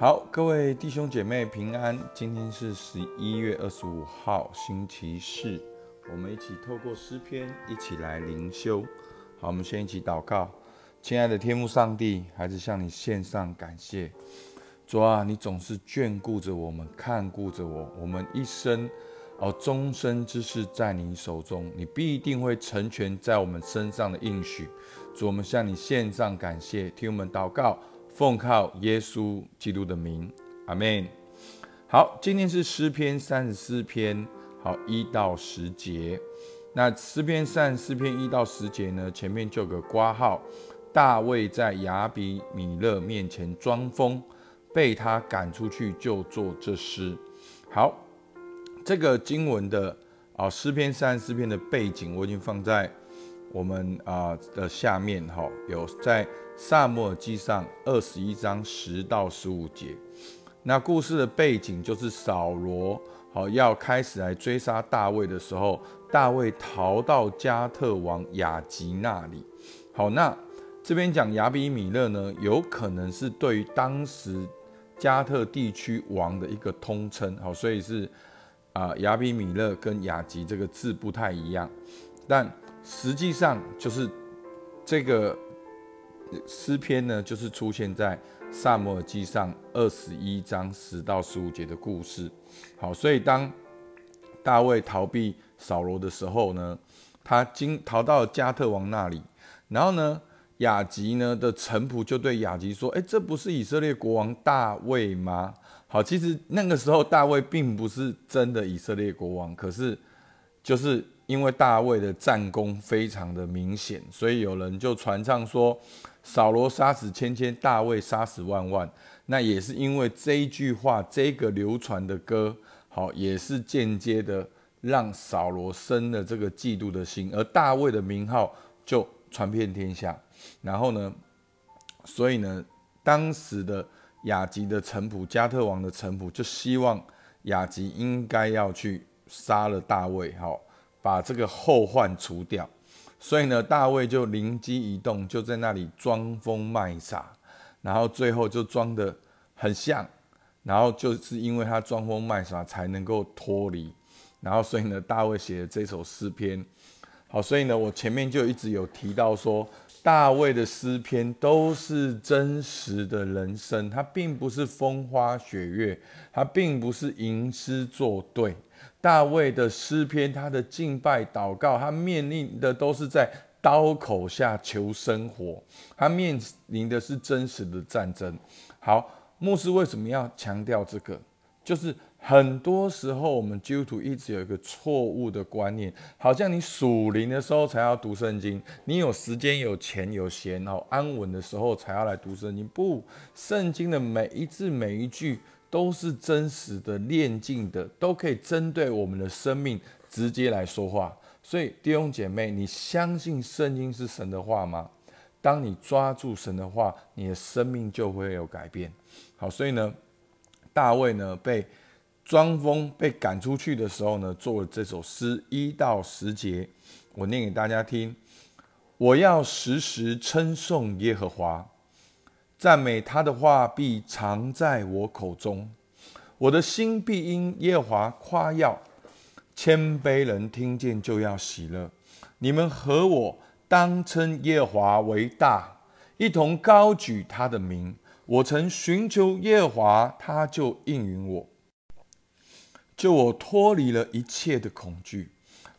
好，各位弟兄姐妹平安。今天是十一月二十五号，星期四。我们一起透过诗篇，一起来灵修。好，我们先一起祷告。亲爱的天父上帝，还是向你献上感谢。主啊，你总是眷顾着我们，看顾着我。我们一生哦，终身之事在你手中，你必定会成全在我们身上的应许。主，我们向你献上感谢，听我们祷告。奉靠耶稣基督的名，阿门。好，今天是诗篇三十四篇，好一到十节。那诗篇三十四篇一到十节呢？前面就有个挂号，大卫在亚比米勒面前装疯，被他赶出去，就做这诗。好，这个经文的啊，诗篇三十四篇的背景，我已经放在。我们啊的下面哈有在萨摩尔记上二十一章十到十五节，那故事的背景就是扫罗好要开始来追杀大卫的时候，大卫逃到加特王雅吉那里。好，那这边讲亚比米勒呢，有可能是对于当时加特地区王的一个通称。好，所以是啊亚比米勒跟雅吉这个字不太一样，但。实际上就是这个诗篇呢，就是出现在萨摩尔记上二十一章十到十五节的故事。好，所以当大卫逃避扫罗的时候呢，他经逃到加特王那里，然后呢，雅吉呢的臣仆就对雅吉说：“哎，这不是以色列国王大卫吗？”好，其实那个时候大卫并不是真的以色列国王，可是就是。因为大卫的战功非常的明显，所以有人就传唱说，扫罗杀死千千，大卫杀死万万。那也是因为这一句话，这个流传的歌，好，也是间接的让扫罗生了这个嫉妒的心，而大卫的名号就传遍天下。然后呢，所以呢，当时的雅吉的臣仆加特王的臣仆就希望雅吉应该要去杀了大卫，好。把这个后患除掉，所以呢，大卫就灵机一动，就在那里装疯卖傻，然后最后就装的很像，然后就是因为他装疯卖傻才能够脱离，然后所以呢，大卫写的这首诗篇，好，所以呢，我前面就一直有提到说，大卫的诗篇都是真实的人生，他并不是风花雪月，他并不是吟诗作对。大卫的诗篇，他的敬拜祷告，他面临的都是在刀口下求生活，他面临的是真实的战争。好，牧师为什么要强调这个？就是很多时候我们基督徒一直有一个错误的观念，好像你属灵的时候才要读圣经，你有时间、有钱、有闲，然后安稳的时候才要来读圣经。不，圣经的每一字每一句。都是真实的、炼净的，都可以针对我们的生命直接来说话。所以弟兄姐妹，你相信圣经是神的话吗？当你抓住神的话，你的生命就会有改变。好，所以呢，大卫呢被装疯被赶出去的时候呢，做了这首诗一到十节，我念给大家听。我要时时称颂耶和华。赞美他的话必藏在我口中，我的心必因耶和华夸耀。谦卑人听见就要喜乐。你们和我当称耶和华为大，一同高举他的名。我曾寻求耶和华，他就应允我，就我脱离了一切的恐惧。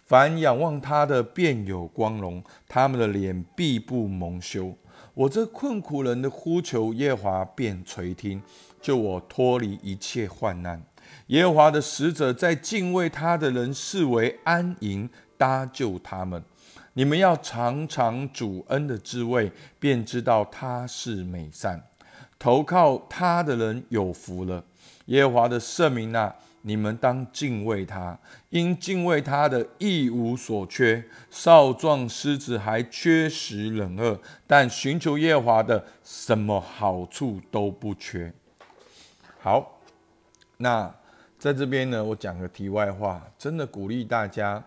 凡仰望他的，便有光荣，他们的脸必不蒙羞。我这困苦人的呼求，耶和华便垂听，救我脱离一切患难。耶和华的使者在敬畏他的人视为安营，搭救他们。你们要尝尝主恩的滋味，便知道他是美善。投靠他的人有福了。耶和华的圣名啊！你们当敬畏他，因敬畏他的一无所缺。少壮狮子还缺食冷饿，但寻求耶和华的，什么好处都不缺。好，那在这边呢，我讲个题外话，真的鼓励大家，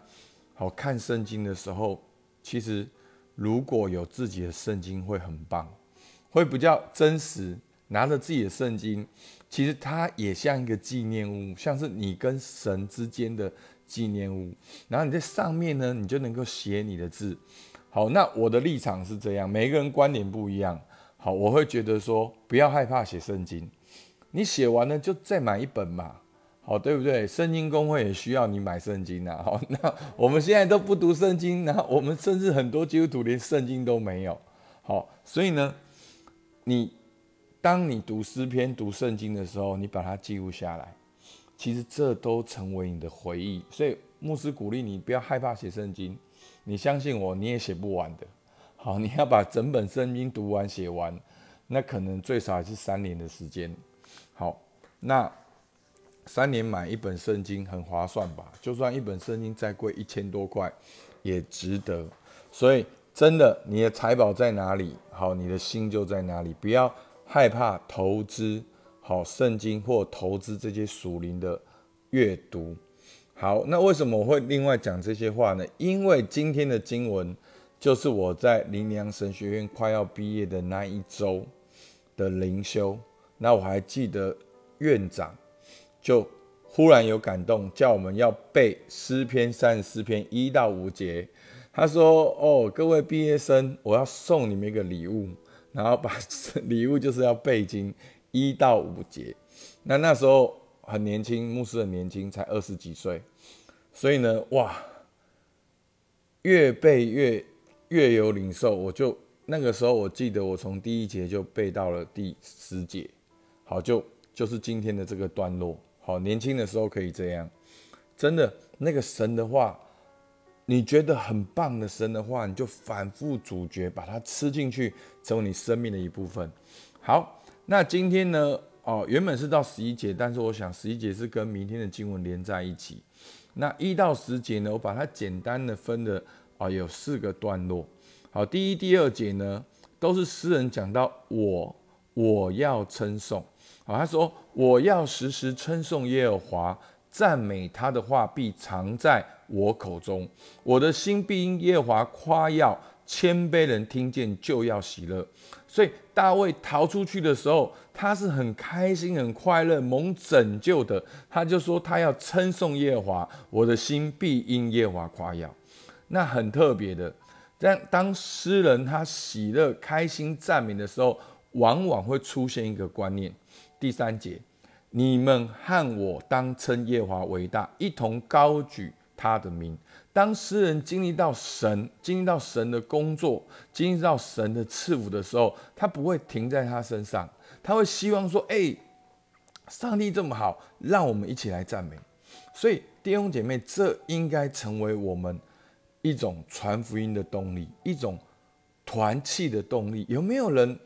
好看圣经的时候，其实如果有自己的圣经会很棒，会比较真实。拿着自己的圣经，其实它也像一个纪念物，像是你跟神之间的纪念物。然后你在上面呢，你就能够写你的字。好，那我的立场是这样，每个人观点不一样。好，我会觉得说，不要害怕写圣经，你写完了就再买一本嘛。好，对不对？圣经公会也需要你买圣经啊。好，那我们现在都不读圣经，然后我们甚至很多基督徒连圣经都没有。好，所以呢，你当你读诗篇、读圣经的时候，你把它记录下来，其实这都成为你的回忆。所以牧师鼓励你不要害怕写圣经，你相信我，你也写不完的。好，你要把整本圣经读完、写完，那可能最少也是三年的时间。好，那。三年买一本圣经很划算吧？就算一本圣经再贵一千多块，也值得。所以真的，你的财宝在哪里，好，你的心就在哪里。不要害怕投资好圣经或投资这些属灵的阅读。好，那为什么我会另外讲这些话呢？因为今天的经文就是我在林良神学院快要毕业的那一周的灵修。那我还记得院长。就忽然有感动，叫我们要背诗篇三十四篇一到五节。他说：“哦，各位毕业生，我要送你们一个礼物，然后把礼物就是要背经一到五节。那那时候很年轻，牧师很年轻，才二十几岁，所以呢，哇，越背越越有领受。我就那个时候，我记得我从第一节就背到了第十节，好，就就是今天的这个段落。”好，年轻的时候可以这样，真的那个神的话，你觉得很棒的神的话，你就反复咀嚼，把它吃进去，成为你生命的一部分。好，那今天呢？哦，原本是到十一节，但是我想十一节是跟明天的经文连在一起。那一到十节呢，我把它简单的分的啊，有四个段落。好，第一、第二节呢，都是诗人讲到我，我要称颂。好，他说：“我要时时称颂耶和华，赞美他的话必藏在我口中。我的心必因耶华夸耀，谦卑人听见就要喜乐。”所以大卫逃出去的时候，他是很开心、很快乐、蒙拯救的。他就说他要称颂耶华，我的心必因耶华夸耀。那很特别的，但当诗人他喜乐、开心、赞美的时候，往往会出现一个观念。第三节，你们和我当称耶华为大，一同高举他的名。当诗人经历到神，经历到神的工作，经历到神的赐福的时候，他不会停在他身上，他会希望说：“哎，上帝这么好，让我们一起来赞美。”所以弟兄姐妹，这应该成为我们一种传福音的动力，一种团契的动力。有没有人？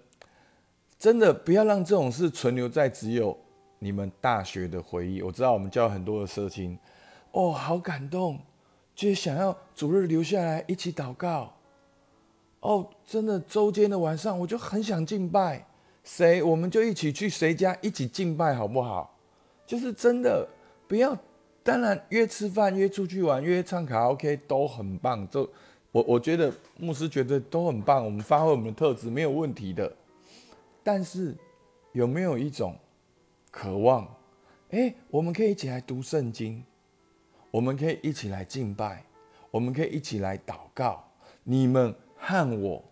真的不要让这种事存留在只有你们大学的回忆。我知道我们教很多的社青，哦，好感动，就是想要主日留下来一起祷告。哦，真的周间的晚上，我就很想敬拜谁，我们就一起去谁家一起敬拜，好不好？就是真的不要，当然约吃饭、约出去玩、约唱卡拉 OK 都很棒。就我我觉得牧师觉得都很棒，我们发挥我们的特质没有问题的。但是有没有一种渴望？哎，我们可以一起来读圣经，我们可以一起来敬拜，我们可以一起来祷告。你们和我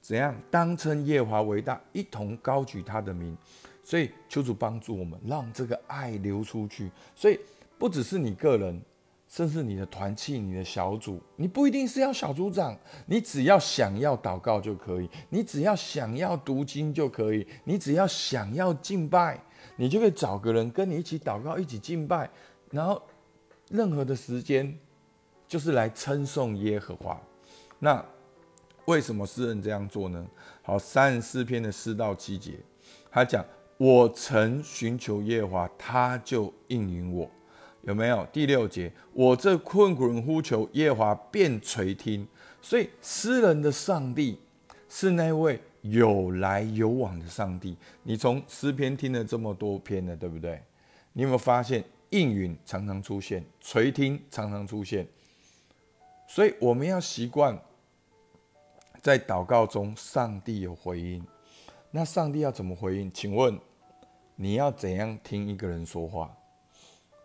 怎样当称耶华为大，一同高举他的名。所以求主帮助我们，让这个爱流出去。所以不只是你个人。甚至你的团契、你的小组，你不一定是要小组长，你只要想要祷告就可以，你只要想要读经就可以，你只要想要敬拜，你就可以找个人跟你一起祷告、一起敬拜，然后任何的时间就是来称颂耶和华。那为什么诗人这样做呢？好，三十四篇的四到七节，他讲：“我曾寻求耶和华，他就应允我。”有没有第六节？我这困苦人呼求耶和华，便垂听。所以诗人的上帝是那位有来有往的上帝。你从诗篇听了这么多篇了，对不对？你有没有发现应允常常出现，垂听常常出现？所以我们要习惯在祷告中，上帝有回应。那上帝要怎么回应？请问你要怎样听一个人说话？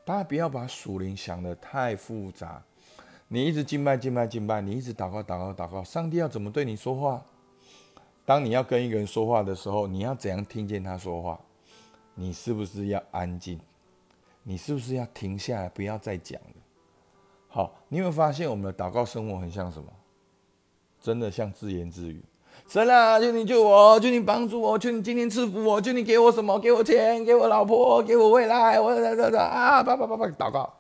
大家不要把属灵想的太复杂。你一直敬拜、敬拜、敬拜，你一直祷告、祷告、祷告，上帝要怎么对你说话？当你要跟一个人说话的时候，你要怎样听见他说话？你是不是要安静？你是不是要停下来，不要再讲了？好，你有没有发现我们的祷告生活很像什么？真的像自言自语。神啊，求你救我，求你帮助我，求你今天赐福我，求你给我什么？给我钱，给我老婆，给我未来。我啊，叭叭叭叭祷告，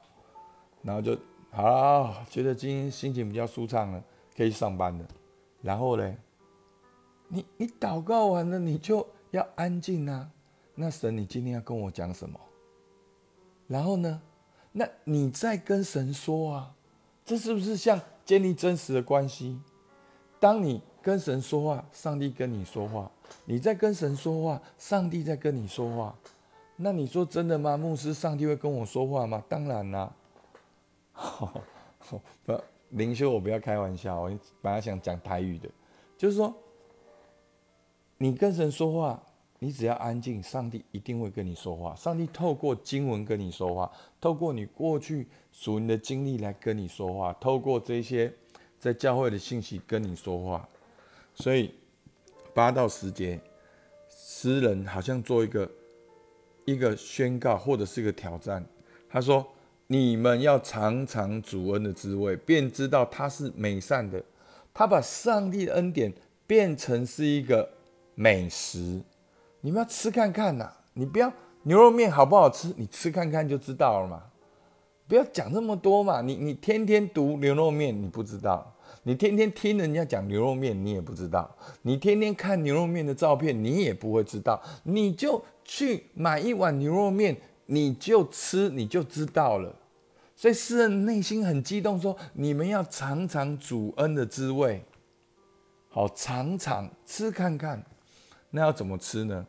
然后就好，觉得今天心情比较舒畅了，可以上班了。然后呢？你你祷告完了，你就要安静啊。那神，你今天要跟我讲什么？然后呢？那你在跟神说啊，这是不是像建立真实的关系？当你跟神说话，上帝跟你说话；你在跟神说话，上帝在跟你说话。那你说真的吗？牧师，上帝会跟我说话吗？当然啦。不，灵修我不要开玩笑，我本来想讲台语的，就是说。你跟神说话，你只要安静，上帝一定会跟你说话。上帝透过经文跟你说话，透过你过去属灵的经历来跟你说话，透过这些在教会的信息跟你说话。所以八到十节，诗人好像做一个一个宣告或者是一个挑战。他说：“你们要尝尝主恩的滋味，便知道他是美善的。他把上帝的恩典变成是一个。”美食，你们要吃看看呐！你不要牛肉面好不好吃，你吃看看就知道了嘛。不要讲这么多嘛！你你天天读牛肉面，你不知道；你天天听人家讲牛肉面，你也不知道；你天天看牛肉面的照片，你也不会知道。你就去买一碗牛肉面，你就吃，你就知道了。所以诗人内心很激动，说：“你们要尝尝主恩的滋味，好尝尝吃看看。”那要怎么吃呢？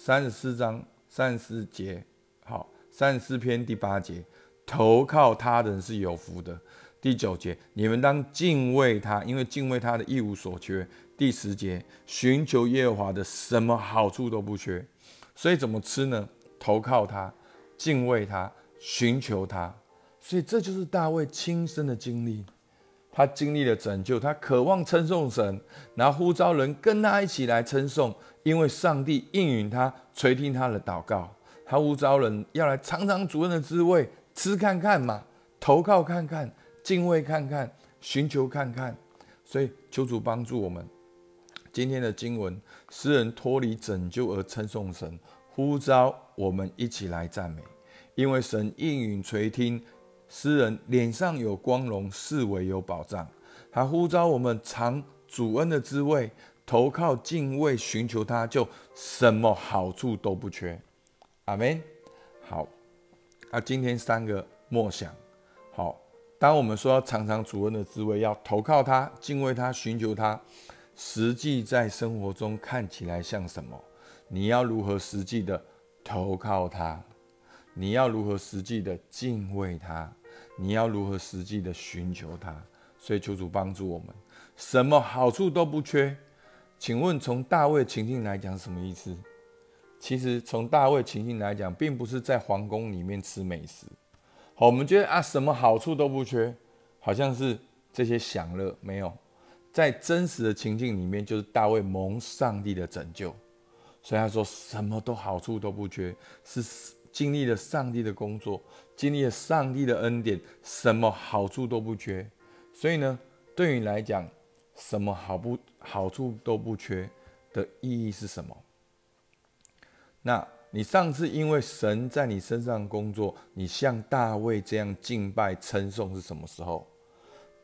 三十四章三十四节，好，三十四篇第八节，投靠他人是有福的。第九节，你们当敬畏他，因为敬畏他的一无所缺。第十节，寻求耶和华的，什么好处都不缺。所以怎么吃呢？投靠他，敬畏他，寻求他。所以这就是大卫亲身的经历。他经历了拯救，他渴望称颂神，然后呼召人跟他一起来称颂，因为上帝应允他，垂听他的祷告。他呼召人要来尝尝主恩的滋味，吃看看嘛，投靠看看，敬畏看看，寻求看看。所以求主帮助我们。今天的经文，诗人脱离拯救而称颂神，呼召我们一起来赞美，因为神应允垂听。诗人脸上有光荣，视为有保障。他呼召我们尝主恩的滋味，投靠敬畏，寻求他，就什么好处都不缺。阿门。好，啊，今天三个默想。好，当我们说要尝尝主恩的滋味，要投靠他，敬畏他，寻求他，实际在生活中看起来像什么？你要如何实际的投靠他？你要如何实际的敬畏他？你要如何实际的寻求他？所以求主帮助我们，什么好处都不缺。请问从大卫情境来讲什么意思？其实从大卫情境来讲，并不是在皇宫里面吃美食。好，我们觉得啊，什么好处都不缺，好像是这些享乐没有。在真实的情境里面，就是大卫蒙上帝的拯救，所以他说什么都好处都不缺，是。经历了上帝的工作，经历了上帝的恩典，什么好处都不缺。所以呢，对你来讲，什么好不好处都不缺的意义是什么？那你上次因为神在你身上工作，你像大卫这样敬拜称颂是什么时候？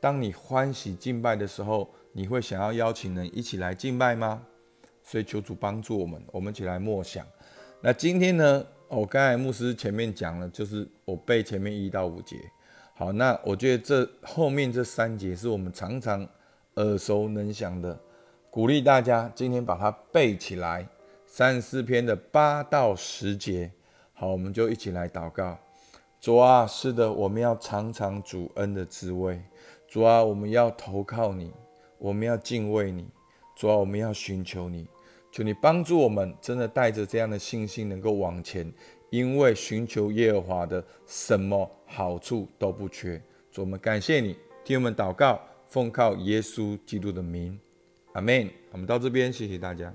当你欢喜敬拜的时候，你会想要邀请人一起来敬拜吗？所以求主帮助我们，我们一起来默想。那今天呢？我刚才牧师前面讲了，就是我背前面一到五节。好，那我觉得这后面这三节是我们常常耳熟能详的，鼓励大家今天把它背起来。三十四篇的八到十节，好，我们就一起来祷告。主啊，是的，我们要尝尝主恩的滋味。主啊，我们要投靠你，我们要敬畏你。主啊，我们要寻求你，求你帮助我们，真的带着这样的信心能够往前。因为寻求耶和华的，什么好处都不缺。主，我们感谢你，替我们祷告。奉靠耶稣基督的名，阿门。我们到这边，谢谢大家。